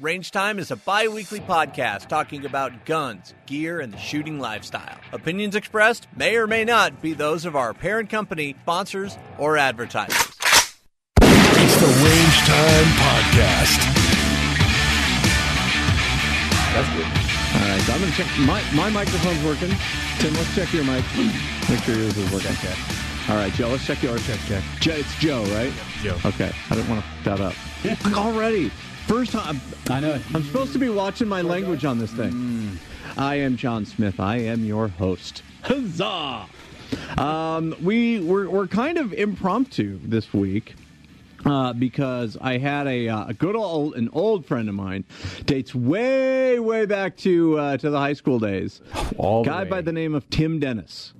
Range Time is a bi weekly podcast talking about guns, gear, and the shooting lifestyle. Opinions expressed may or may not be those of our parent company, sponsors, or advertisers. It's the Range Time Podcast. That's good. All right, so I'm going to check. My, my microphone's working. Tim, let's check your mic. Make sure yours is working. Check, check. All right, Joe, let's check yours. Check, check. Joe, it's Joe, right? Joe. Okay, I didn't want to f that up. Already. First time. I know. I'm supposed to be watching my language on this thing. I am Jon Smith. I am your host. Huzzah! Um, we we're, we're kind of impromptu this week. Uh, because I had a, uh, a good old an old friend of mine dates way way back to uh, to the high school days. All guy by the name of Tim Dennis,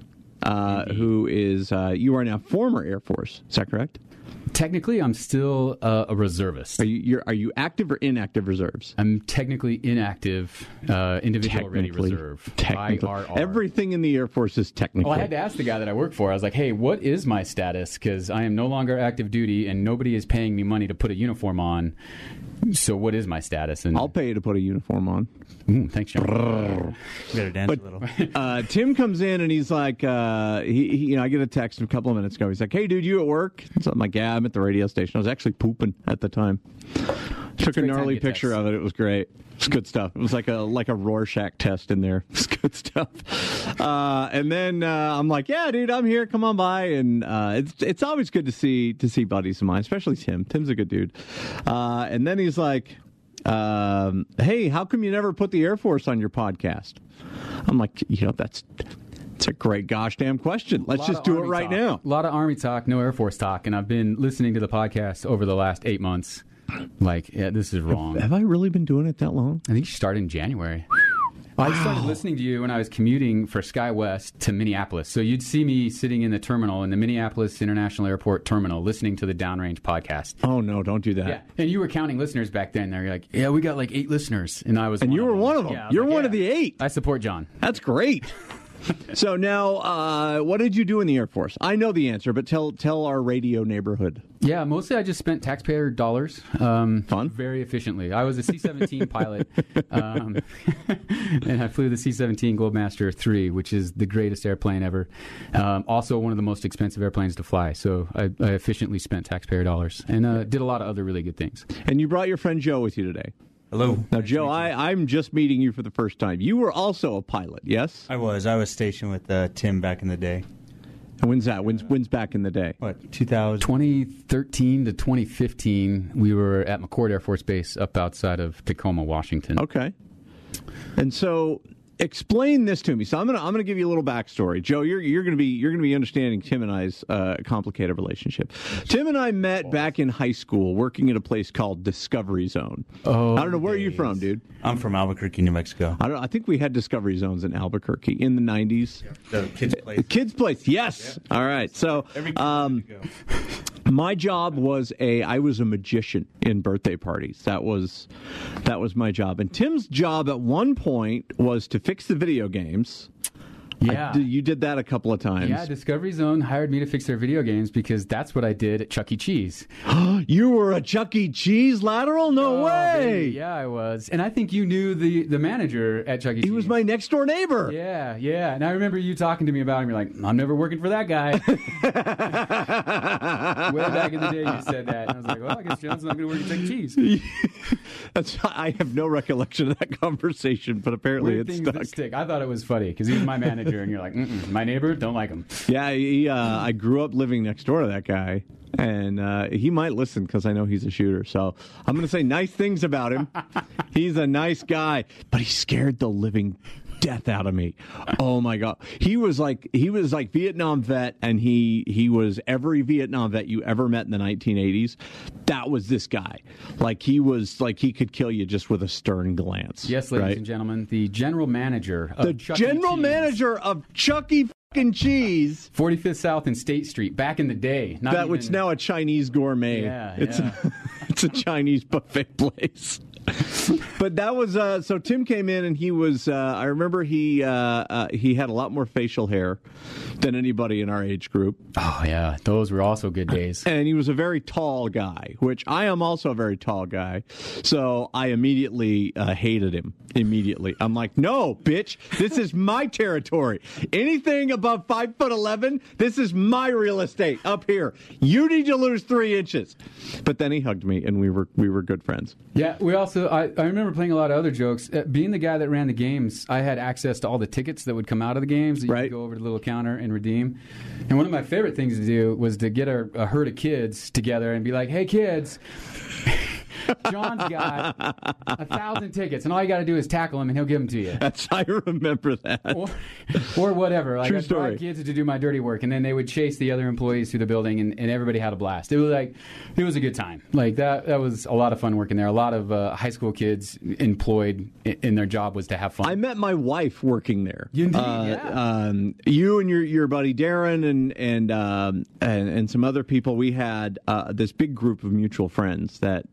uh, who is uh, you are now former Air Force. Is that correct? Technically, I'm still uh, a reservist. Are you you're, are you active or inactive reserves? I'm technically inactive, uh, individual ready reserve. technically, IRR. everything in the Air Force is technically. Well, I had to ask the guy that I work for. I was like, "Hey, what is my status? Because I am no longer active duty, and nobody is paying me money to put a uniform on. So, what is my status?" And I'll pay you to put a uniform on. Ooh, thanks, Jon. Better dance But- a little. uh, Tim comes in and he's like, uh, he, he, you know, I get a text a couple of minutes ago. He's like, "Hey, dude, you at work?" So I'm like, "Yeah, I'm at the radio station." I was actually pooping at the time. Took a gnarly picture of it. It was great. It's good stuff. It was like a like a Rorschach test in there. It's good stuff. Uh, and then uh, I'm like, "Yeah, dude, I'm here. Come on by." And uh, it's it's always good to see to see buddies of mine, especially Tim. Tim's a good dude. Uh, and then he's like. Um, hey, how come you never put the Air Force on your podcast? I'm like, you know, that's it's a great gosh damn question. Let's just of do it right talk. now. A lot of Army talk, no Air Force talk, and I've been listening to the podcast over the last eight months. Like, yeah, this is wrong. Have I really been doing it that long? I think you started in January. I started listening to you when I was commuting for SkyWest to Minneapolis. So you'd see me sitting in the terminal in the Minneapolis International Airport terminal listening to the Downrange podcast. Oh no, don't do that. Yeah, and you were counting listeners back then. They're like, "Yeah, we got like eight listeners," and I was, And one you were them. one of them. Yeah, You're like, one yeah. of the eight. I support Jon. That's great. so now, uh, what did you do in the Air Force? I know the answer, but tell tell our radio neighborhood. Yeah, mostly I just spent taxpayer dollars. Um, Fun. Very efficiently. I was a C 17 pilot, um, and I flew the C 17 Globemaster 3, which is the greatest airplane ever. Um, also, one of the most expensive airplanes to fly. So I, I efficiently spent taxpayer dollars and uh, did a lot of other really good things. And you brought your friend Joe with you today. Hello. Now, Joe, I, I'm just meeting you for the first time. You were also a pilot, yes? I was. I was stationed with uh, Tim back in the day. And when's that? When's, when's back in the day? What, 2000? 2013 to 2015, we were at McChord Air Force Base up outside of Tacoma, Washington. Okay. And so explain this to me. So I'm gonna I'm gonna give you a little backstory. Joe, you're you're gonna be you're gonna be understanding Tim and I's uh, complicated relationship. Tim and I met back in high school working at a place called Discovery Zone. Oh, I don't know where are you from, dude. I'm from Albuquerque, New Mexico. I don't. I think we had Discovery Zones in Albuquerque in the '90s. The kids' place. kids' place, yes. All right. So, Every um, wanted to go. My job was a I was a magician in birthday parties. That was that was my job. And Tim's job at one point was to fix the video games. I Yeah. did- you did that a couple of times. Yeah, Discovery Zone hired me to fix their video games because that's what I did at Chuck E. Cheese. you were a Chuck E. Cheese lateral? No Oh, way. baby. Yeah, I was. And I think you knew the, the manager at Chuck E. Cheese. He was my next door neighbor. Yeah, yeah. And I remember you talking to me about him. You're like, I'm never working for that guy. Way back in the day, you said that. And I was like, well, I guess Jon's not going to work at Chuck E. Cheese. That's, I have no recollection of that conversation, but apparently Weird it's stuck. that stick. I thought it was funny because he was my manager, and you're like, my neighbor, don't like him. Yeah, he, uh, I grew up living next door to that guy, and uh, he might listen because I know he's a shooter. So I'm going to say nice things about him. he's a nice guy, but he scared the living death out of me. Oh my god, he was like he was like Vietnam vet, and he he was every Vietnam vet you ever met in the 1980s. That was this guy. Like he was like he could kill you just with a stern glance. Yes, ladies right? and gentlemen, the general manager of The Chuck E. general Cheese, manager of Chuck E. fucking Cheese. 45th South and State Street, back in the day. Not that even, which now a Chinese gourmet. Yeah, it's yeah. A, it's a Chinese buffet place. but that was uh, so. Tim came in and he was. Uh, I remember he uh, uh, he had a lot more facial hair than anybody in our age group, Oh yeah, those were also good days. and he was a very tall guy, which I am also a very tall guy. So I immediately uh, hated him. Immediately, I'm like, no, bitch, this is my territory. Anything above five foot eleven, this is my real estate up here. You need to lose three inches. But then he hugged me, and we were we were good friends. Yeah, we also. I, I remember playing a lot of other jokes. Uh, being the guy that ran the games, I had access to all the tickets that would come out of the games. That you Right. could go over to the little counter and redeem. And one of my favorite things to do was to get a, a herd of kids together and be like, "Hey, kids." Jon's got a thousand tickets, and all you got to do is tackle him, and he'll give them to you. That's I remember that. or, or whatever. Like True drive story. kids to do my dirty work, and then they would chase the other employees through the building, and, and everybody had a blast. It was like it was a good time. Like that. That was a lot of fun working there. A lot of uh, high school kids employed in, in their job was to have fun. I met my wife working there. Indeed, Uh, yeah. um, you and your your buddy Darren and and um, and, and some other people. We had uh, this big group of mutual friends that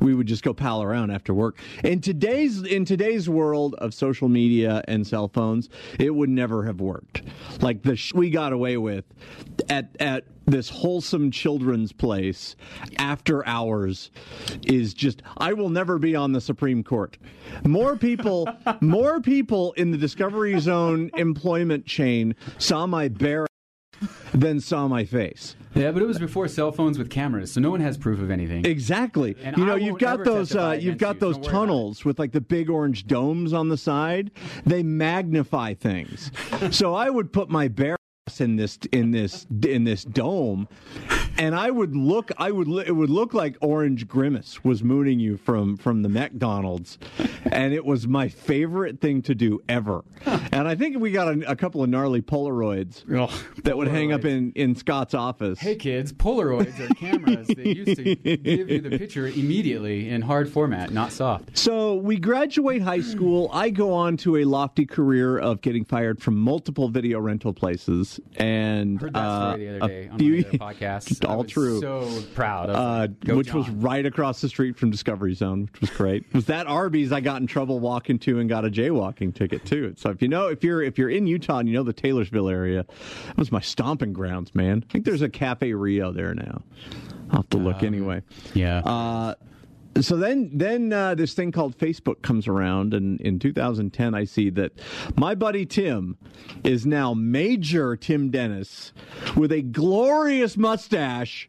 we would just go pal around after work. In today's in today's world of social media and cell phones, it would never have worked. Like the sh- we got away with at at this wholesome children's place after hours is just I will never be on the Supreme Court. More people more people in the Discovery Zone employment chain saw my bare than saw my face. yeah, but it was before cell phones with cameras, so no one has proof of anything. Exactly. And you know, you've got those uh, you've got those worry about it. tunnels with like the big orange domes on the side. They magnify things. so I would put my ass in this in this in this dome and I would look I would it would look like Orange Grimace was mooning you from from the McDonald's and it was my favorite thing to do ever. And I think we got a, a couple of gnarly Polaroids Oh, that would hang up in in Scott's office. Hey kids, Polaroids are cameras that used to give you the picture immediately in hard format, not soft. So we graduate high school. I go on to a lofty career of getting fired from multiple video rental places, and Heard that uh, story the a other day on few- one podcasts. I all was true. So proud. Was uh, like, which was right across the street from Discovery Zone, which was great. was that Arby's I got in trouble walking to and got a jaywalking ticket too. So if you know if you're if you're in Utah and you know the Taylorsville area, that was my stomping grounds, man. I think there's a Cafe Rio there now. I'll have to look anyway. Yeah. Uh, so then, then uh, this thing called Facebook comes around, and in 2010, I see that my buddy Tim is now Major Tim Dennis with a glorious mustache,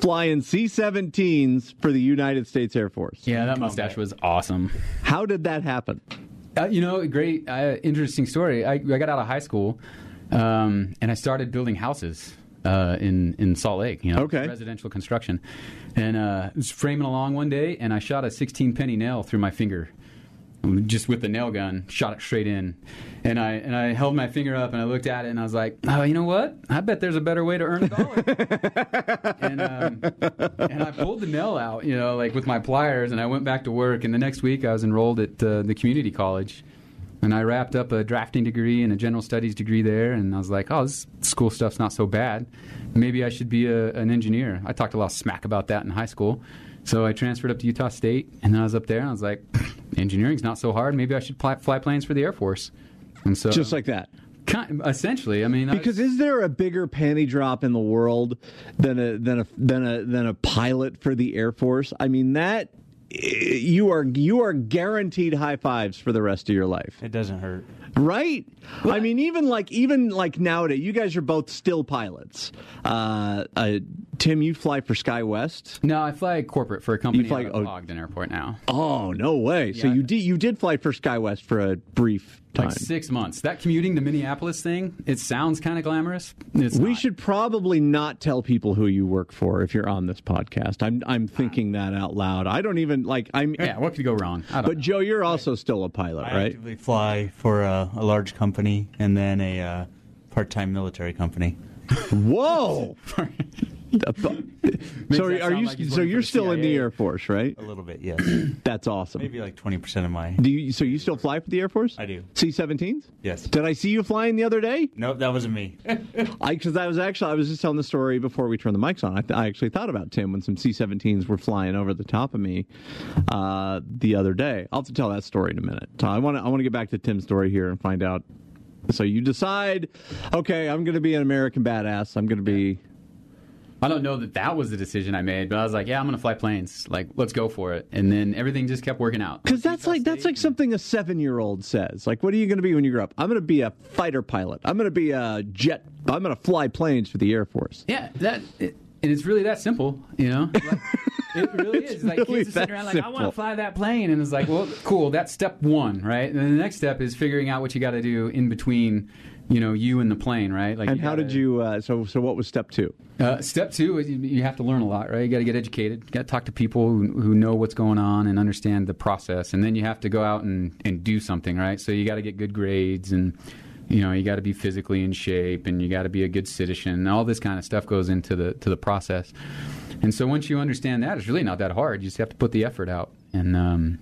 flying C-17s for the United States Air Force. yeah, that mustache was awesome. How did that happen? Uh, you know, great, uh, interesting story. I, I got out of high school, um, and I started building houses uh, in in Salt Lake. You know, Okay. residential construction, and uh, was framing along one day, and I shot a 16 penny nail through my finger, just with the nail gun, shot it straight in, and I and I held my finger up and I looked at it and I was like, oh, you know what? I bet there's a better way to earn a dollar. and um, and I pulled the nail out, you know, like with my pliers, and I went back to work. And the next week, I was enrolled at uh, the community college, and I wrapped up a drafting degree and a general studies degree there. And I was like, oh, this school stuff's not so bad. Maybe I should be a, an engineer. I talked a lot of smack about that in high school. So I transferred up to Utah State, and then I was up there, and I was like, engineering's not so hard. Maybe I should fly, fly planes for the Air Force. And so, Just like that. kind, essentially, I mean, I- Because is there a bigger panty drop in the world than a than a than a than a pilot for the Air Force? I mean that you are you are guaranteed high fives for the rest of your life. It doesn't hurt. Right? I mean, even like even like nowadays, you guys are both still pilots. Uh, uh, Tim, you fly for SkyWest. no, I fly corporate for a company you fly- out oh. Ogden Airport now. Oh no way! So you did you did fly for SkyWest for a brief time. Like six months. That commuting to Minneapolis thing, it sounds kind of glamorous. It's we not. should probably not tell people who you work for if you're on this podcast. I'm I'm thinking that out loud. I don't even like I'm. Yeah, what could go wrong? I don't But know. Joe, you're also still a pilot, I right? actively fly for a, a large company and then a uh, part-time military company. Whoa! so are, that are sound you? like he's so working you're for the still in the Air Force, right? A little bit, yes. That's awesome. Maybe like 20% of my. Do you? So you still fly for the Air Force? I do. C-17s. Yes. Did I see you flying the other day? Nope, that wasn't me. I because I was actually I was just telling the story before we turned the mics on. I, th- I actually thought about Tim when some C-17s were flying over the top of me uh, the other day. I'll have to tell that story in a minute. So I want to I want to get back to Tim's story here and find out. So you decide, okay, I'm going to be an American badass. I'm going to be. I don't know that that was the decision I made, but I was like, yeah, I'm going to fly planes. Like, let's go for it. And then everything just kept working out. Because that's like that's like something a seven year old says. Like, what are you going to be when you grow up? I'm going to be a fighter pilot. I'm going to be a jet. I'm going to fly planes for the Air Force. Yeah, that it, and it's really that simple, you know. Like, it really is. Like really kids are sitting around like, I want to fly that plane, and it's like, well, cool. That's step one, right? And then the next step is figuring out what you got to do in between, you know, you and the plane, right? Like, And how did gotta- you? Uh, so so what was step two? Uh, step two is you, you have to learn a lot, right? You got to get educated. You got to talk to people who, who know what's going on and understand the process, and then you have to go out and, and do something, right? So you got to get good grades, and you know you got to be physically in shape, and you got to be a good citizen. All this kind of stuff goes into the to the process. And so once you understand that, it's really not that hard. You just have to put the effort out, and um,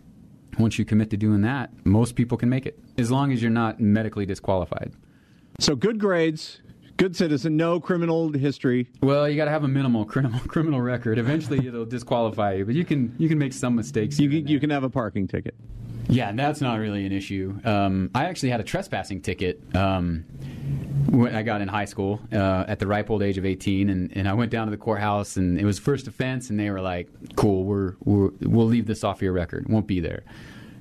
once you commit to doing that, most people can make it, as long as you're not medically disqualified. So good grades, good citizen, no criminal history. Well, you got to have a minimal criminal criminal record. Eventually, it'll disqualify you, but you can you can make some mistakes. You can, you can have a parking ticket. Yeah, that's not really an issue. Um, I actually had a trespassing ticket um, when I got in high school uh, at the ripe old age of 18, and, and I went down to the courthouse, and it was first offense, and they were like, "Cool, we're, we're we'll leave this off your record. It won't be there."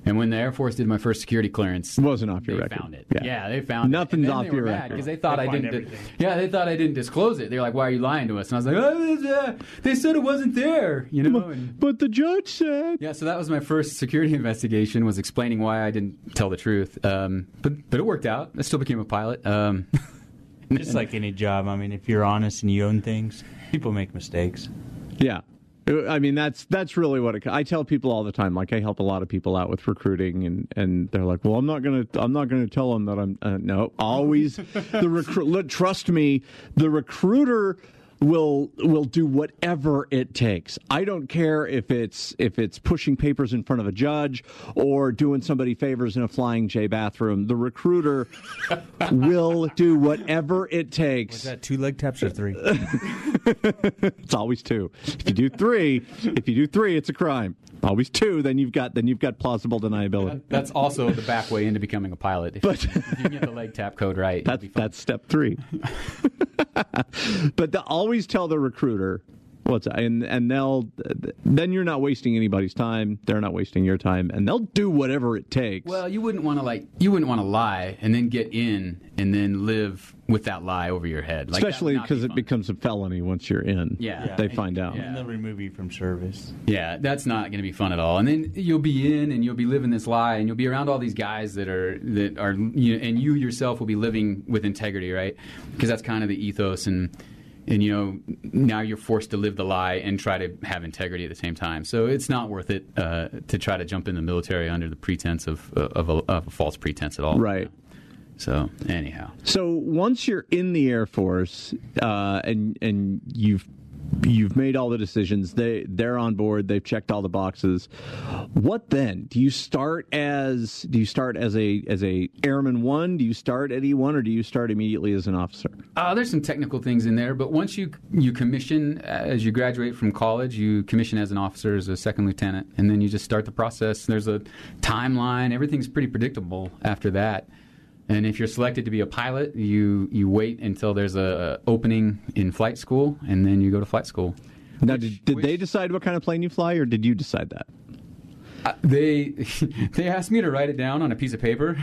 And when the Air Force did my first security clearance, It wasn't off your they record. found it. Yeah. Yeah, they found Nothing's it. And then off they were your mad record. because they thought They I didn't. everything. Yeah, they thought I didn't disclose it. They're like, "Why are you lying to us?" And I was like, "Oh, uh, they said it wasn't there." You know. And, But the judge said. yeah, so that was my first security investigation. Was explaining why I didn't tell the truth. Um, but but it worked out. I still became a pilot. Um, Just like any job. I mean, if you're honest and you own things, people make mistakes. Yeah. I mean that's that's really what it, I tell people all the time. Like I help a lot of people out with recruiting, and, and they're like, "Well, I'm not gonna I'm not gonna tell them that I'm uh, no." Always the recruit. Trust me, the recruiter will will do whatever it takes. I don't care if it's if it's pushing papers in front of a judge or doing somebody favors in a flying J bathroom. The recruiter will do whatever it takes. Is that two leg taps or three? It's always two. If you do three, if you do three, it's a crime. Always two, then you've got then you've got plausible deniability. that's also the back way into becoming a pilot. If, But- if you get the leg tap code right, That's that's step three. but always tell the recruiter what's and and they'll then you're not wasting anybody's time. They're not wasting your time, and they'll do whatever it takes. Well, you wouldn't want to like you wouldn't want to lie and then get in and then live with that lie over your head. Like, especially not be because it becomes a felony once you're in. Yeah. they find out. Yeah. And they'll remove you from service. Yeah, that's not going to be fun at all. And then you'll be in and you'll be living this lie, and you'll be around all these guys that are that are, you know, and you yourself will be living with integrity, right? Because that's kind of the ethos, and and you know now you're forced to live the lie and try to have integrity at the same time. So it's not worth it uh, to try to jump in the military under the pretense of uh, of, a, of a false pretense at all. Right. So anyhow, So once you're in the Air Force uh, and and you've you've made all the decisions, they they're on board, they've checked all the boxes. What then? Do you start as do you start as a as a airman one? Do you start at E one or do you start immediately as an officer? Uh, there's some technical things in there, but once you you commission uh, as you graduate from college, you commission as an officer as a second lieutenant, and then you just start the process. There's a timeline. Everything's pretty predictable after that. And if you're selected to be a pilot, you you wait until there's a, a opening in flight school, and then you go to flight school. Now, Which- did, did they decide what kind of plane you fly, or did you decide that? Uh, they they asked me to write it down on a piece of paper,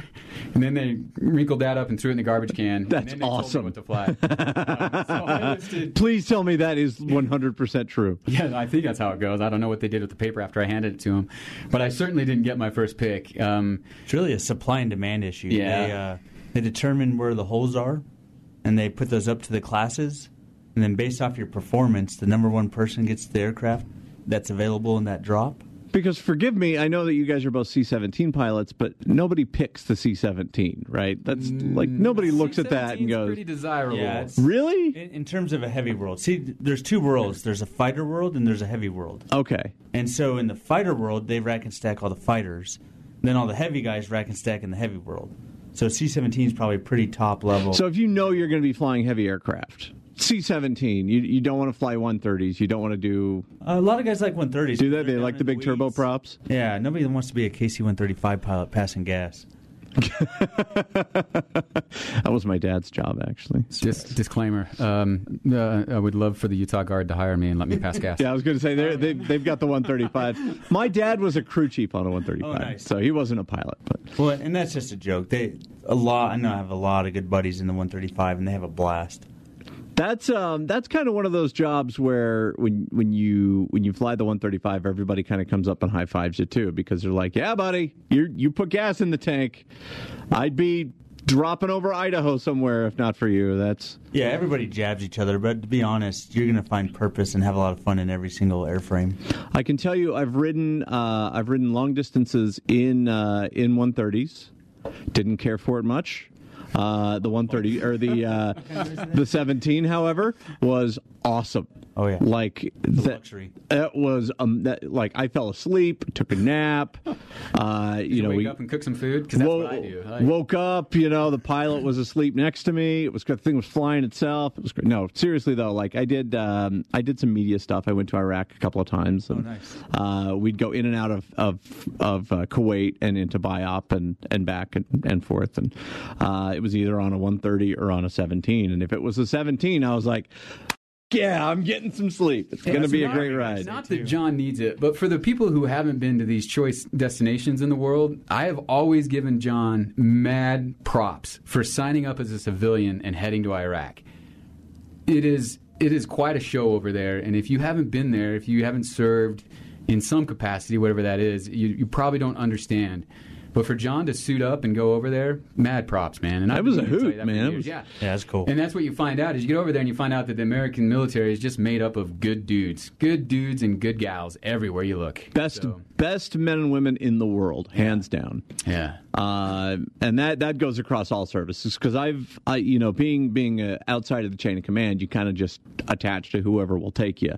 and then they wrinkled that up and threw it in the garbage can. That's and then they awesome. Told me what to fly. Um, so I Please tell me that is 100% true. Yeah, I think that's how it goes. I don't know what they did with the paper after I handed it to them, but I certainly didn't get my first pick. Um, It's really a supply and demand issue. Yeah. They, uh, they determine where the holes are, and they put those up to the classes, and then based off your performance, the number one person gets the aircraft that's available in that drop. Because forgive me, I know that you guys are both C-17 pilots, but nobody picks the C-17, right? That's mm, like nobody looks at that and goes, pretty desirable. Yeah, it's- "Really? In, in terms of a heavy world, see, there's two worlds. There's a fighter world and there's a heavy world. Okay, And so in the fighter world, they rack and stack all the fighters. Then all the heavy guys rack and stack in the heavy world. So C-17 is probably pretty top level. so if you know you're going to be flying heavy aircraft, C-17, you you don't want to fly 130s, you don't want to do a lot of guys like 130s. do that. They're They down like the big turbo weeds. props. Yeah, nobody wants to be a KC-135 pilot passing gas. That was my dad's job, actually. Dis- disclaimer: um, uh, I would love for the Utah Guard to hire me and let me pass gas. Yeah, I was going to say they're- they've they've got the 135. My dad was a crew chief on a 135, Oh, nice. so he wasn't a pilot. But Well, and that's just a joke. They a lot. I know I have a lot of good buddies in the 135, and they have a blast. That's um that's kind of one of those jobs where when when you when you fly the 135 everybody kind of comes up and high fives you too because they're like, "Yeah, buddy, you you put gas in the tank. I'd be dropping over Idaho somewhere if not for you." That's Yeah, everybody jabs each other, but to be honest, you're going to find purpose and have a lot of fun in every single airframe. I can tell you I've ridden uh, I've ridden long distances in uh, in 130s. Didn't care for it much. Uh, the 130 or the uh, the 17, however, was awesome. Oh, yeah. like that, luxury. It was um, that, like I fell asleep, took a nap. Uh, you You know, wake we up and cook some food because that's wo- what I do. I- woke up. You know, the pilot was asleep next to me. It was the thing was flying itself. It was great. No, seriously though, like I did, um, I did some media stuff. I went to Iraq a couple of times. And, Oh, nice. Uh, we'd go in and out of of, of uh, Kuwait and into BIAP and and back and, and forth. And uh, it was either on a 130 or on a 17. And if it was a 17, I was like. Yeah, I'm getting some sleep. It's going to it's be a great ride. Not that Jon needs it, but for the people who haven't been to these choice destinations in the world, I have always given Jon mad props for signing up as a civilian and heading to Iraq. It is it is quite a show over there, and if you haven't been there, if you haven't served in some capacity, whatever that is, you, you probably don't understand. But for Jon to suit up and go over there, mad props, man. And It I've was a meaning to tell hoot, that man. Was- yeah. Yeah, that's cool. And that's what you find out is you get over there and you find out that the American military is just made up of good dudes, good dudes and good gals everywhere you look. Best So, best men and women in the world, hands down. yeah. Uh, and that that goes across all services because I've I, you know being being uh, outside of the chain of command, you kind of just attach to whoever will take you.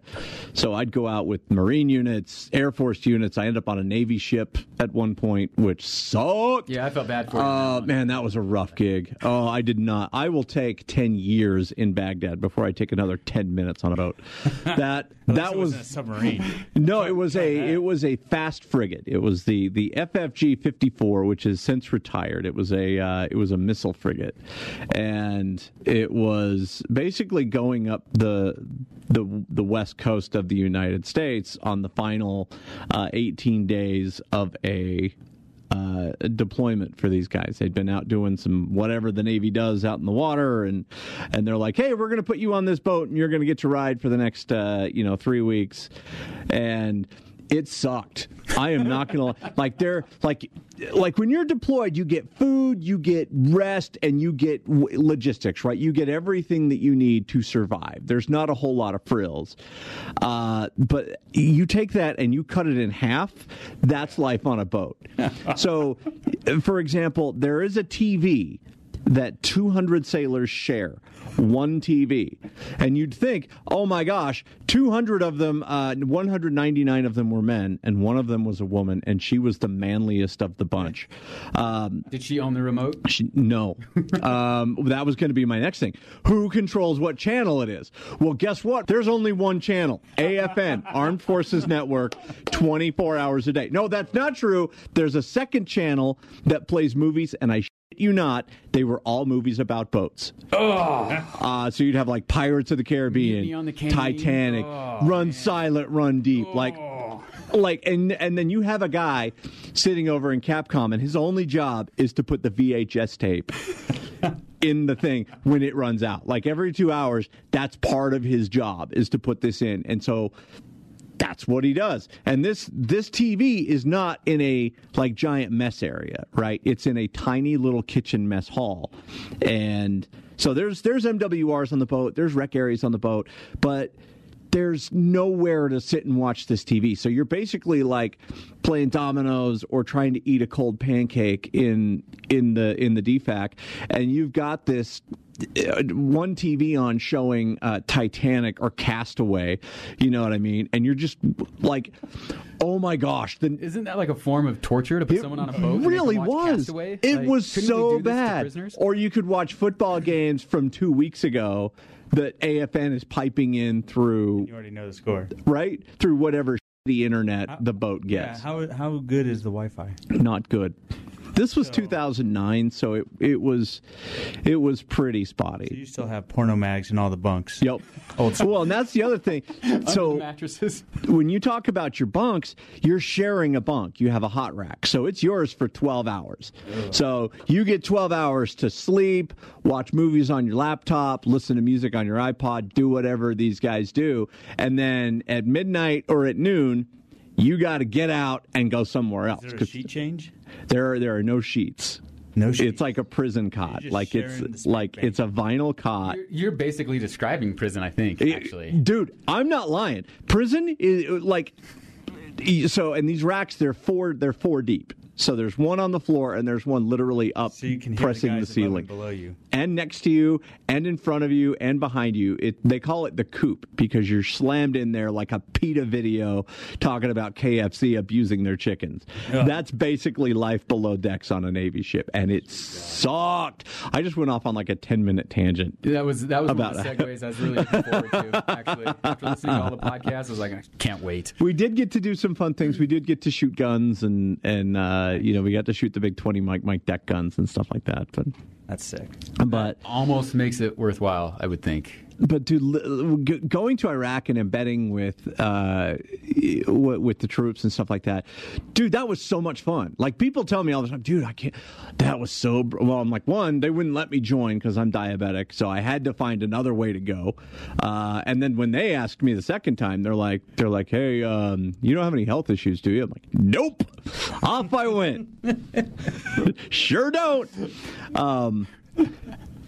So I'd go out with Marine units, Air Force units. I ended up on a Navy ship at one point, which sucked. Yeah, I felt bad for you. Uh, man, that was a rough gig. Oh, I did not. I will take ten years in Baghdad before I take another ten minutes on a boat. That that was wasn't a submarine. no, it was a it was a fast frigate. It was the the FFG fifty four, which is since retired. It was a uh, it was a missile frigate, and it was basically going up the the the west coast of the United States on the final uh, eighteen days of a uh, deployment for these guys. They'd been out doing some whatever the Navy does out in the water, and and they're like, "Hey, we're going to put you on this boat, and you're going to get to ride for the next uh, you know three weeks," and it sucked. I am not gonna like they're like like when you're deployed, you get food, you get rest, and you get w- logistics. Right, you get everything that you need to survive. There's not a whole lot of frills, uh, but you take that and you cut it in half. That's life on a boat. so, for example, there is a TV that 200 sailors share one TV. And you'd think, oh my gosh, 200 of them, uh, 199 of them were men, and one of them was a woman, and she was the manliest of the bunch. Um, Did she own the remote? she, no. um, that was going to be my next thing. Who controls what channel it is? Well, guess what? There's only one channel AFN, Armed Forces Network, 24 hours a day. No, that's not true. There's a second channel that plays movies, and I you not, they were all movies about boats. Uh, so you'd have like Pirates of the Caribbean, on the Caine. Titanic, Oh, Run Silent, Run Deep. Like, like, and and then you have a guy sitting over in Capcom, and his only job is to put the VHS tape in the thing when it runs out. Like every two hours, that's part of his job is to put this in, and so that's what he does. And this this TV is not in a like giant mess area, right? It's in a tiny little kitchen mess hall. And so there's there's MWRs on the boat, there's rec areas on the boat, but there's nowhere to sit and watch this TV. So you're basically like playing dominoes or trying to eat a cold pancake in in the in the DFAC, and you've got this one TV on showing uh, Titanic or Castaway. You know what I mean? And you're just like, oh my gosh, the Isn't that like a form of torture to put someone on a boat? really them watch was. Castaway? It Like, was so do this to bad. Or you could watch football games from two weeks ago that AFN is piping in through You already know the score. right through whatever the internet the boat Yeah. gets. How how good is the Wi-Fi? Not good. This was 2009, so it it was it was pretty spotty. You still have porno mags in all the bunks. Yep. well, and that's the other thing. So mattresses. when you talk about your bunks, you're sharing a bunk. You have a hot rack. So it's yours for 12 hours. So you get 12 hours to sleep, watch movies on your laptop, listen to music on your iPod, do whatever these guys do. And then at midnight or at noon, you got to get out and go somewhere else. Is there a 'Cause sheet change? there are, there are no sheets. No sheet. It's like a prison cot. Like it's like bank. it's a vinyl cot. You're, you're basically describing prison, I think. Actually, dude, I'm not lying. Prison is like so, and these racks they're four they're four deep. So there's one on the floor and there's one literally up so you can hear pressing the, the, guys above and ceiling. below you. And next to you, and in front of you, and behind you. It they call it the coop because you're slammed in there like a PETA video talking about KFC abusing their chickens. Yeah. That's basically life below decks on a Navy ship, and it sucked. I just went off on like a ten minute tangent. that was that was About- one of the segues I was really looking forward to. Actually, after listening to all the podcasts, I was like, I can't wait. We did get to do some fun things. We did get to shoot guns, and and uh, Uh, you know we got to shoot the big twenty Mike mic deck guns and stuff like that. But That's sick. but Almost makes it worthwhile, I would think. but dude, going to Iraq and embedding with uh, with the troops and stuff like that, dude, that was so much fun. Like people tell me all the time, dude, I can't. That was so br-" well. I'm like, one, they wouldn't let me join because I'm diabetic, so I had to find another way to go. Uh, and then when they asked me the second time, they're like, they're like, hey, um, you don't have any health issues, do you? I'm like, nope. Off I went. sure don't. Um,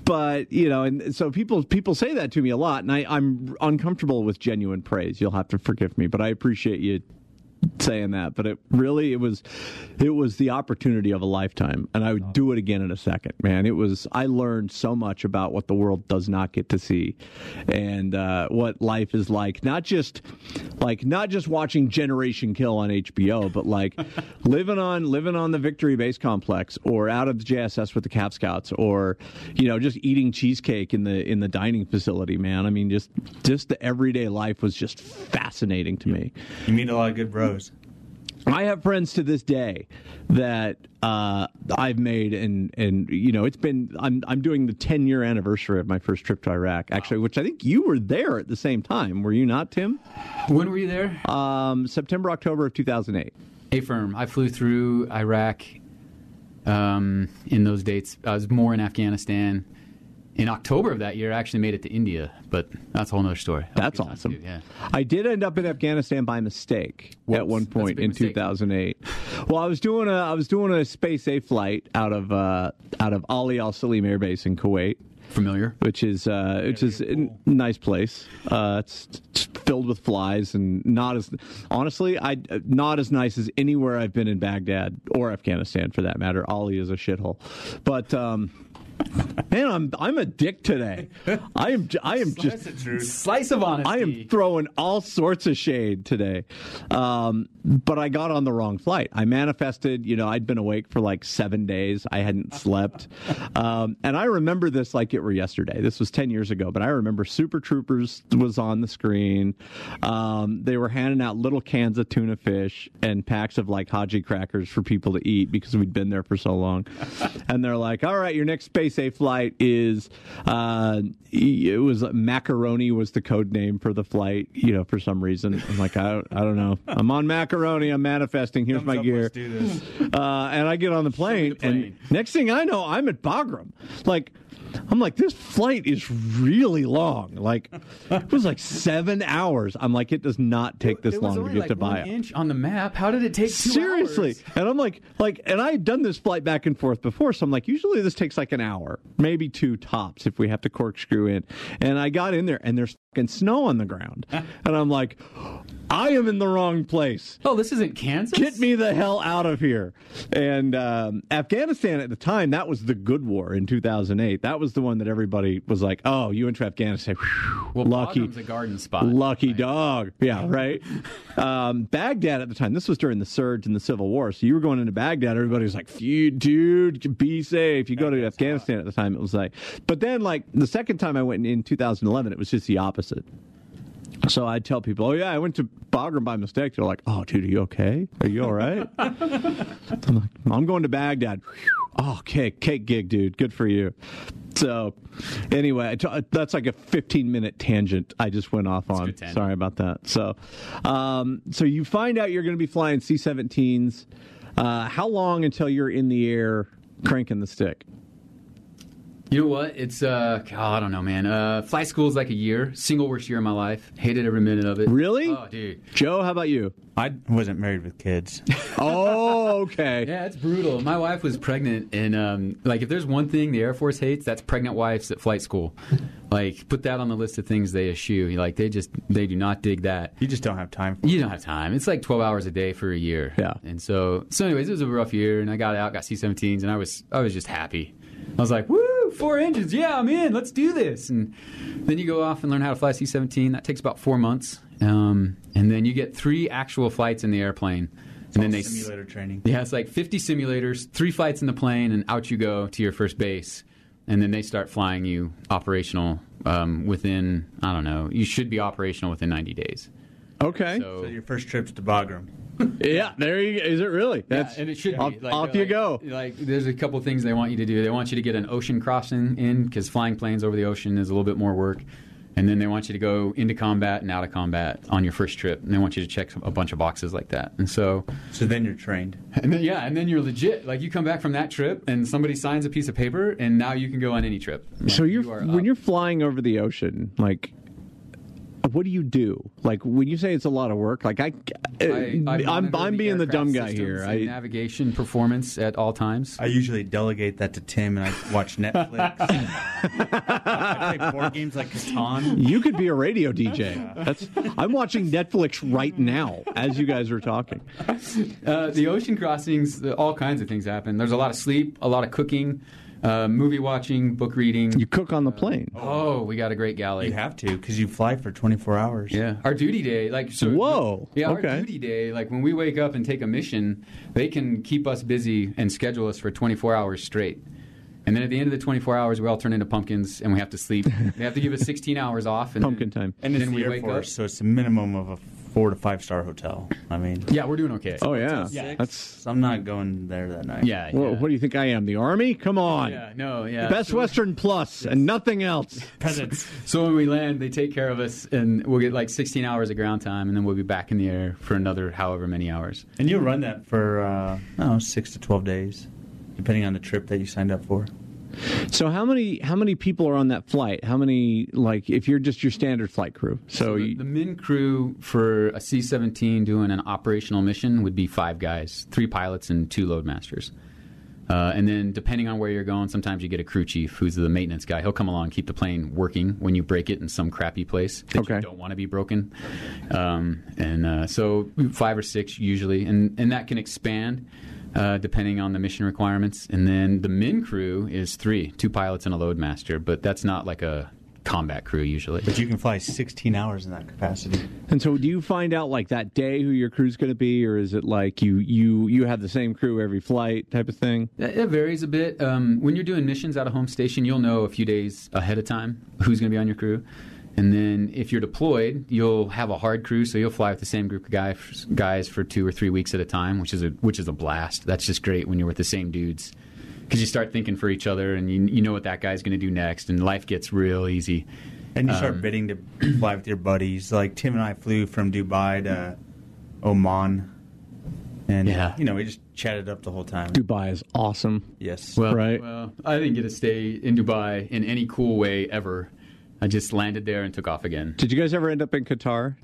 but you know, and so people people say that to me a lot, and I, I'm uncomfortable with genuine praise. You'll have to forgive me, but I appreciate you saying that. But it really it was it was the opportunity of a lifetime, and I would do it again in a second. Man, it was I learned so much about what the world does not get to see, and uh, what life is like. Not just like not just watching Generation Kill on HBO, but like living on living on the Victory Base Complex or out of the JSS with the Cav Scouts, or you know just eating cheesecake in the in the dining facility. Man, I mean just just the everyday life was just fascinating to me. You meet a lot of good bros. I have friends to this day that uh, I've made, and and you know, it's been I'm I'm doing the 10 year anniversary of my first trip to Iraq, actually, which I think you were there at the same time. Were you not, Tim? When were you there? Um, September October of 2008. A firm. I flew through Iraq um, in those dates. I was more in Afghanistan. In October of that year, I actually made it to India, but that's a whole other story. That That's awesome. too, Yeah. I did end up in Afghanistan by mistake Whoops, at one point in mistake. 2008. Well, I was doing a I was doing a Space A flight out of uh, out of Ali Al Salem Air Base in Kuwait. Familiar? which is uh, which is a nice place. Uh, it's, it's filled with flies and not as honestly, I not as nice as anywhere I've been in Baghdad or Afghanistan for that matter. Ali is a shithole, but. Um, Man, I'm I'm a dick today. I am I am just That's. Slice of honesty. I am throwing all sorts of shade today. Um, but I got on the wrong flight. I manifested, you know, I'd been awake for like seven days. I hadn't slept. Um, and I remember this like it were yesterday. This was 10 years ago, but I remember Super Troopers was on the screen. Um, they were handing out little cans of tuna fish and packs of like Haji crackers for people to eat because we'd been there for so long. and they're like, all right, your next Space A flight is, uh, it was macaroni was the code name for the flight, you know, for some reason. I'm like, I don't, I don't know. I'm on macaroni. I'm manifesting. Here's Thumbs my up, gear. Let's do this. Uh, and I get on the plane, plane. and next thing I know, I'm at Bagram. Like, I'm like, this flight is really long. Like, it was like seven hours. I'm like, it does not take this long to get like to one Bahia. inch on the map. How did it take Seriously. hours? And I'm like, like, and I had done this flight back and forth before, so I'm like, usually this takes like an hour, maybe two tops if we have to corkscrew in. And I got in there, and there's fucking snow on the ground, and I'm like, I am in the wrong place. Oh, this isn't Kansas. Get me the hell out of here. And um, Afghanistan at the time, that was the good war in 2008. That was the one that everybody was like, oh, you went to Afghanistan. Whew, Well, lucky. Garden spot. Lucky dog. Yeah, right. um, Baghdad at the time, this was during the surge in the Civil War. So you were going into Baghdad, everybody was like, "Phew, dude, be safe. You go to Afghanistan at the time, it was like, but then, like, the second time I went in 2011, it was just the opposite. So I'd tell people, oh, yeah, I went to Bagram by mistake. They're like, oh, dude, are you okay? Are you all right? I'm like, I'm going to Baghdad. Oh, okay, cake gig, dude. Good for you. So, anyway, I t- that's like a 15 minute tangent I just went off on. Sorry about that. So, um, so you find out you're going to be flying C-17s. Uh, how long until you're in the air cranking the stick? You know what? It's uh, God, I don't know, man. Uh, flight school is like a year, single worst year of my life. Hated every minute of it. Really? Oh, dude. Joe, how about you? I wasn't married with kids. Oh, okay. Yeah, it's brutal. My wife was pregnant, and um, like, if there's one thing the Air Force hates, that's pregnant wives at flight school. Like, put that on the list of things they eschew. Like, they just they do not dig that. You just don't have time. For You don't have time. It's like 12 hours a day for a year. Yeah. And so, so anyways, it was a rough year, and I got out, got C-17s, and I was, I was just happy. I was like, woo, four engines, yeah, I'm in. Let's do this. And then you go off and learn how to fly C-17. That takes about four months, um, and then you get three actual flights in the airplane, and then they s- simulator training. yeah, it's like 50 simulators, three flights in the plane, and out you go to your first base. And then they start flying you operational um, within, I don't know, you should be operational within 90 days. Okay. So, So your first trip's to Bagram. yeah, there you go. Is it really? yeah, and it should off, be. Like, off they're you go. like- Like, there's a couple things they want you to do. They want you to get an ocean crossing in because flying planes over the ocean is a little bit more work. And then they want you to go into combat and out of combat on your first trip. And they want you to check a bunch of boxes like that. And so So then you're trained. And then, yeah, and then you're legit. Like you come back from that trip, and somebody signs a piece of paper, and now you can go on any trip. Like, So you're you when up. you're flying over the ocean, like, what do you do? Like when you say it's a lot of work, like I, I, I am I'm being the dumb guy here. I, navigation performance at all times. I usually delegate that to Tim, and I watch Netflix. I play board games like Catan. you could be a radio DJ. That's I'm watching Netflix right now as you guys are talking. Uh, the ocean crossings, all kinds of things happen. There's a lot of sleep, a lot of cooking, uh, movie watching, book reading. You cook on the plane. oh, we got a great galley. You have to because you fly for 24 hours. Yeah, our duty day, like so. Whoa, Yeah, okay. our duty day, like when we wake up and take a mission, they can keep us busy and schedule us for 24 hours straight. And then at the end of the 24 hours, we all turn into pumpkins and we have to sleep. they have to give us 16 hours off. And Pumpkin then, time. And it's then the we Air wake Force, up. so it's a minimum of a four to five star hotel. I mean, Yeah, we're doing okay. Oh yeah, Six. that's. I'm not going there that night. Yeah, Well, yeah. what do you think I am? The army? Come on. yeah, no, yeah. Best So- Western Plus and nothing else. Peasants. So when we land, they take care of us, and we'll get like 16 hours of ground time, and then we'll be back in the air for another however many hours. And you'll run that for, uh, I six to 12 days, depending on the trip that you signed up for. So how many how many people are on that flight? How many like if you're just your standard flight crew? So, the, you, the min crew for a C-17 doing an operational mission would be five guys, three pilots and two loadmasters. Uh, and then, depending on where you're going, sometimes you get a crew chief who's the maintenance guy. He'll come along, keep the plane working when you break it in some crappy place that Okay. you don't want to be broken. Um, and uh, so, five or six usually, and and that can expand uh, depending on the mission requirements. And then the min crew is three, two pilots and a loadmaster, but that's not like a combat crew usually. But you can fly 16 hours in that capacity. and so do you find out like that day who your crew's going to be, or is it like you you you have the same crew every flight type of thing? It it varies a bit. Um, when you're doing missions out of home station, you'll know a few days ahead of time who's going to be on your crew. And then if you're deployed, you'll have a hard crew, so you'll fly with the same group of guys guys for two or three weeks at a time, which is a which is a blast. That's just great when you're with the same dudes because you start thinking for each other and you you know what that guy's going to do next, and life gets real easy. And you start Um, bidding to fly with your buddies. Like Tim and I flew from Dubai to Oman And Yeah. you know, we just chatted up the whole time. Dubai is awesome. Yes. Well, Right. well, I didn't get to stay in Dubai in any cool way ever. I just landed there and took off again. Did you guys ever end up in Qatar?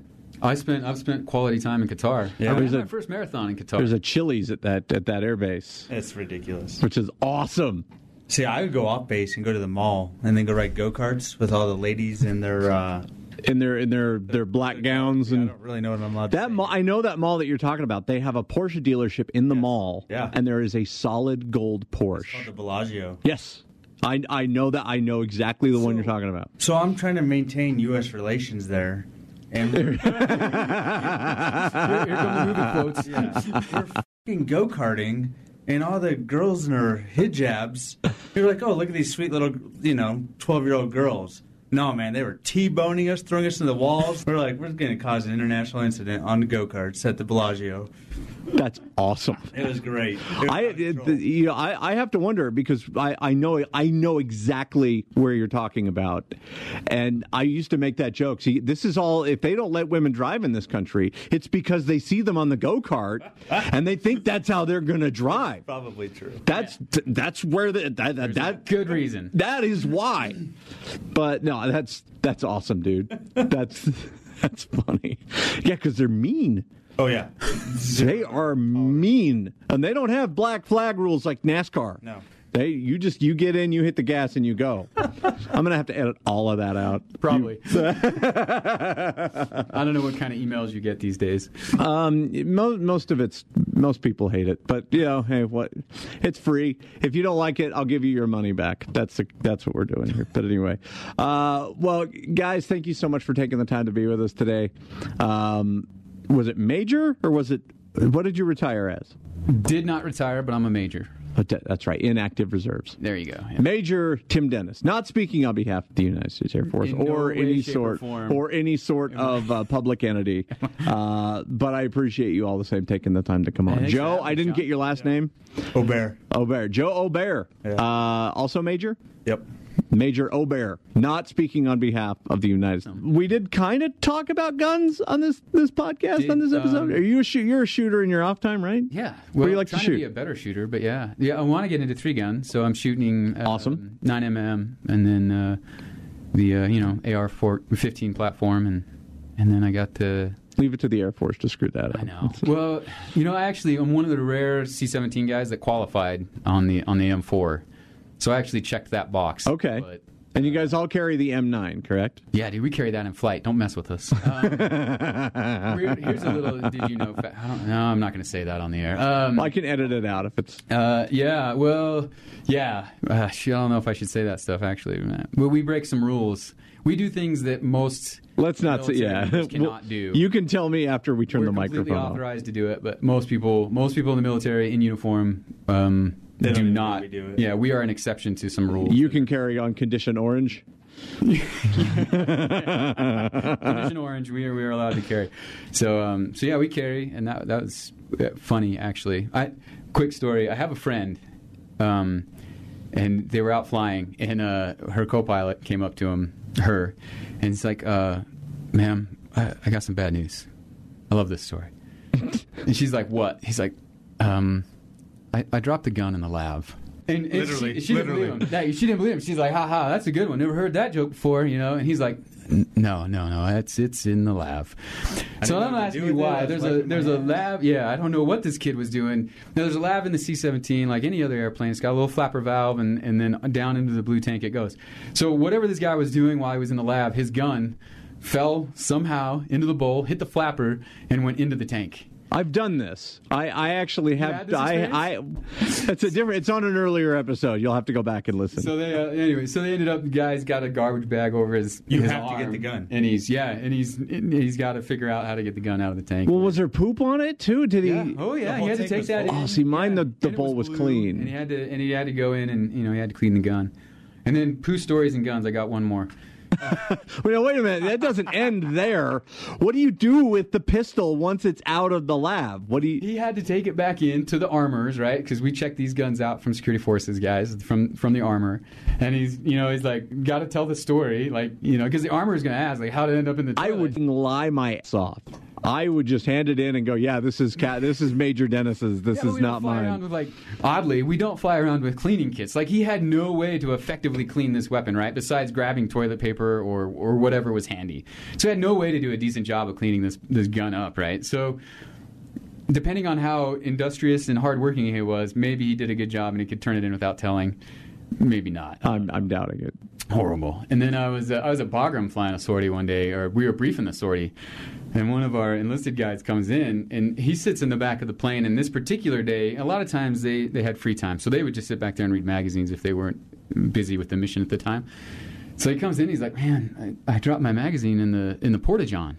I spent I've spent quality time in Qatar. Yeah. I ran There's my a- first marathon in Qatar. There's a Chili's at that at that airbase, it's ridiculous. which is awesome. See, I would go off base and go to the mall and then go ride go karts with all the ladies in their. Uh, In their in their their black gowns I and don't really know what I'm allowed to that say. mall. I know that mall that you're talking about. They have a Porsche dealership in the mall, Yeah. and there is a solid gold called Porsche. the Villaggio. Yes, I I know that. I know exactly the one you're talking about. So I'm trying to maintain U.S. relations there, and we're, here, here come the movie quotes. yeah, we're fucking go karting, and all the girls in their hijabs. You're like, oh, look at these sweet little, you know, 12 year old girls. No, man, they were t-boning us, throwing us in the walls. We're like, we're going to cause an international incident on the go karts at the Villaggio. That's awesome. It was great. It was I out it, you know I, I have to wonder because I, I know I know exactly where you're talking about, and I used to make that joke. See, this is all if they don't let women drive in this country, it's because they see them on the go kart and they think that's how they're going to drive. Probably true. That's that's where the, that that, that Good reason. that is why. But no, that's that's awesome, dude. That's that's funny. Yeah, because they're mean. Oh yeah. They are mean, and they don't have black flag rules like NASCAR. No. They you just you get in, you hit the gas, and you go. I'm gonna have to edit all of that out. Probably. I don't know what kind of emails you get these days. Um, most most of it's most people hate it, but you know, hey, what? It's free. If you don't like it, I'll give you your money back. That's the, that's what we're doing here. But anyway, uh, well, guys, thank you so much for taking the time to be with us today. Um, was it major or was it? What did you retire as? Did not retire, but I'm a major. Oh, that- That's right, inactive reserves. There you go. Yeah. Major Tim Dennis, not speaking on behalf of the United States Air Force In no or way, any shape, or sort form. or any sort of uh, public entity, uh, but I appreciate you all the same taking the time to come on. Thanks for Joe, I didn't Sean. get your last name. Aubert. Aubert, Joe Aubert, Yeah. uh, also Major. Yep. Major Aubert, not speaking on behalf of the United States. We did kind of talk about guns on this this podcast Did, on this episode. um, Are you a shoot? You're a shooter in your off time, right? Yeah. Well, you like to shoot? be a better shooter, but yeah, yeah. I want to get into three gun, so I'm shooting uh, Awesome. nine mm, and then uh, the uh, you know AR 15 platform, and and then I got the Leave it to the Air Force to screw that up. I know. well, you know, I actually I'm one of the rare C-17 guys that qualified on the on the M4, so I actually checked that box. Okay. But, And you guys all carry the M9, correct? yeah, dude, we carry that in flight. Don't mess with us. Um, here's a little. Did you know? fa- I don't, no, I'm not going to say that on the air. Um, I can edit it out if it's. Uh, yeah, well, yeah. Uh, I don't know if I should say that stuff actually. man. Well, we break some rules. We do things that most Let's not say. Yeah, cannot Well, do. You can tell me after we turn we're the microphone off. authorized to do it, but most people, most people in the military in uniform, um, They don't do even know not. we do it. Yeah, we are an exception to some rules. You can carry on condition orange. Condition orange, we are we are allowed to carry. So um, so yeah, we carry, and that that was uh, funny actually. I quick story. I have a friend, um, and they were out flying, and uh, her co-pilot came up to him, her, and he's like, uh, "Ma'am, I, I got some bad news. I love this story." and she's like, "What?" He's like, um, I, "I dropped the gun in the lab." And, and Literally, she, she didn't believe him. Yeah, she didn't believe him. She's like, "Ha ha, that's a good one. Never heard that joke before," you know. And he's like, "No, no, no, it's it's in the lab." So I'm asking you with it. Why. There's a there's a lab. Yeah, I don't know what this kid was doing. Now, there's a lab in the C-17, like any other airplane. It's got a little flapper valve, and and then down into the blue tank it goes. So whatever this guy was doing while he was in the lab, his gun fell somehow into the bowl, hit the flapper, and went into the tank. I've done this. I, I actually have. had I, I. It's a different. It's on an earlier episode. You'll have to go back and listen. So they uh, anyway. So they ended up. The guy's got a garbage bag over his. You his have to get the gun. and he's yeah, and he's he's got to figure out how to get the gun out of the tank. well, was there poop on it too? Did he? Yeah. Oh yeah, he had to take that. full. Oh, see, mine, the- the And bowl was blue, clean. and he had to and he had to go in and you know he had to clean the gun. And then poo stories and guns. I got one more. Wait, wait a minute. That doesn't end there. What do you do with the pistol once it's out of the lab? What do you? He had to take it back into the armors, right? Because we check these guns out from security forces guys from from the armor, and he's you know he's like got to tell the story, like you know because the armor is going to ask like how did it end up in the. I would lie my ass off. I would just hand it in and go, "Yeah, this is cat. This is Major Dennis's. This Yeah, is not mine." Around with like oddly, we don't fly around with cleaning kits. Like he had no way to effectively clean this weapon, right? Besides grabbing toilet paper or or whatever was handy. So he had no way to do a decent job of cleaning this this gun up, right? So depending on how industrious and hardworking he was, maybe he did a good job and he could turn it in without telling. Maybe not. I'm I'm doubting it. Horrible. And then I was uh, I was at Bagram flying a sortie one day, or we were briefing the sortie, and one of our enlisted guys comes in, and he sits in the back of the plane. And this particular day, a lot of times they they had free time, so they would just sit back there and read magazines if they weren't busy with the mission at the time. So he comes in, he's like, "Man, I, I dropped my magazine in the in the porta john."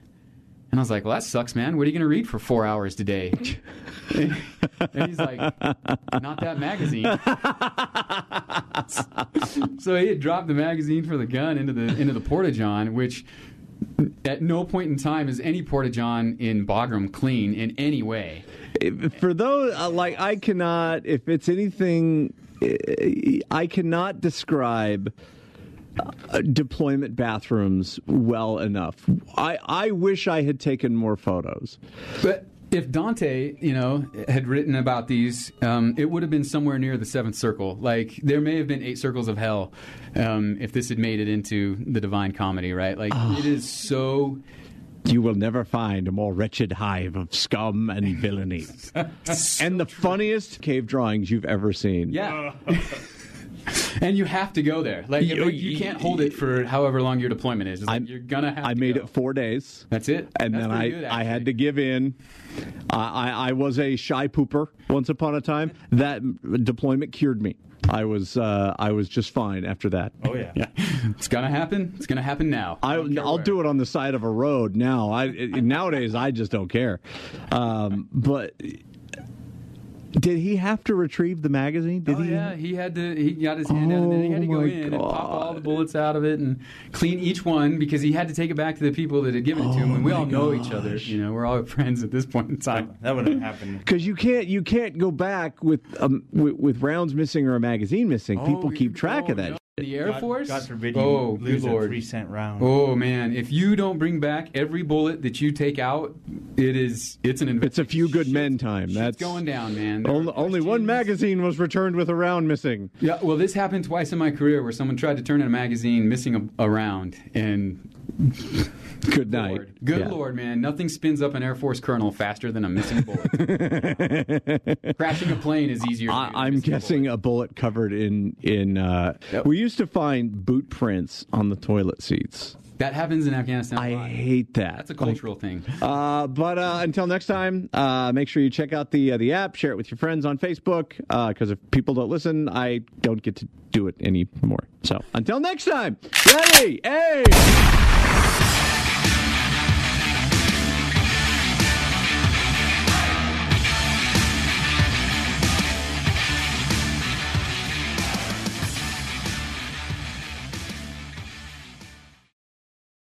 And I was like, well, that sucks, man. What are you going to read for four hours today? and he's like, not that magazine. so he had dropped the magazine for the gun into the into the porta john, which at no point in time is any porta john in Bagram clean in any way. For those uh, like I cannot, if it's anything, uh, I cannot describe uh, deployment bathrooms well enough. I I wish I had taken more photos. But if Dante, you know, had written about these, um, it would have been somewhere near the seventh circle. Like there may have been eight circles of hell um, if this had made it into the Divine Comedy, right? Like it is so. You will never find a more wretched hive of scum and villainy. and the funniest cave drawings you've ever seen. Yeah. and you have to go there. Like You- you, you can't hold it for however long your deployment is. Like I'm- you're gonna have. I to made go. it four days. That's it. and That's then I, good, I had to give in. I, I, I was a shy pooper once upon a time. That deployment cured me. I was uh, I was just fine after that. Oh yeah. yeah. It's gonna happen. It's gonna happen now. I, don't care I'll where. do it on the side of a road now. I nowadays I just don't care. Um, but did he have to retrieve the magazine? Did Oh he? yeah, he had to. He got his hand out, and then he had to Oh, go my in and pop all the bullets out of it and clean each one because he had to take it back to the people that had given it to him. Oh, And we my all know each other. You know, we're all friends at this point in time. That would have happened. Because you can't you can't go back with um with, with rounds missing or a magazine missing. People Oh, keep track oh, of that. no. The Air God, Force. God forbid you oh, lose good a lord. three cent round. Oh man, if you don't bring back every bullet that you take out, it is it's an It's a few good men time. That's going down, man. Only, only one magazine was returned with a round missing. Yeah, well, this happened twice in my career where someone tried to turn in a magazine missing a, a round, and Good night. Lord, good Yeah. lord, man, nothing spins up an Air Force colonel faster than a missing bullet. Crashing a plane is easier. I, than I'm missing a guessing bullet. a bullet covered in in. Uh, Yep. We used to find boot prints on the toilet seats. that happens in Afghanistan. I hate that. That's a cultural thing. Uh, but uh, until next time, uh, make sure you check out the uh, the app, share it with your friends on Facebook. Because if people don't listen, I don't get to do it anymore. So until next time, ready, hey.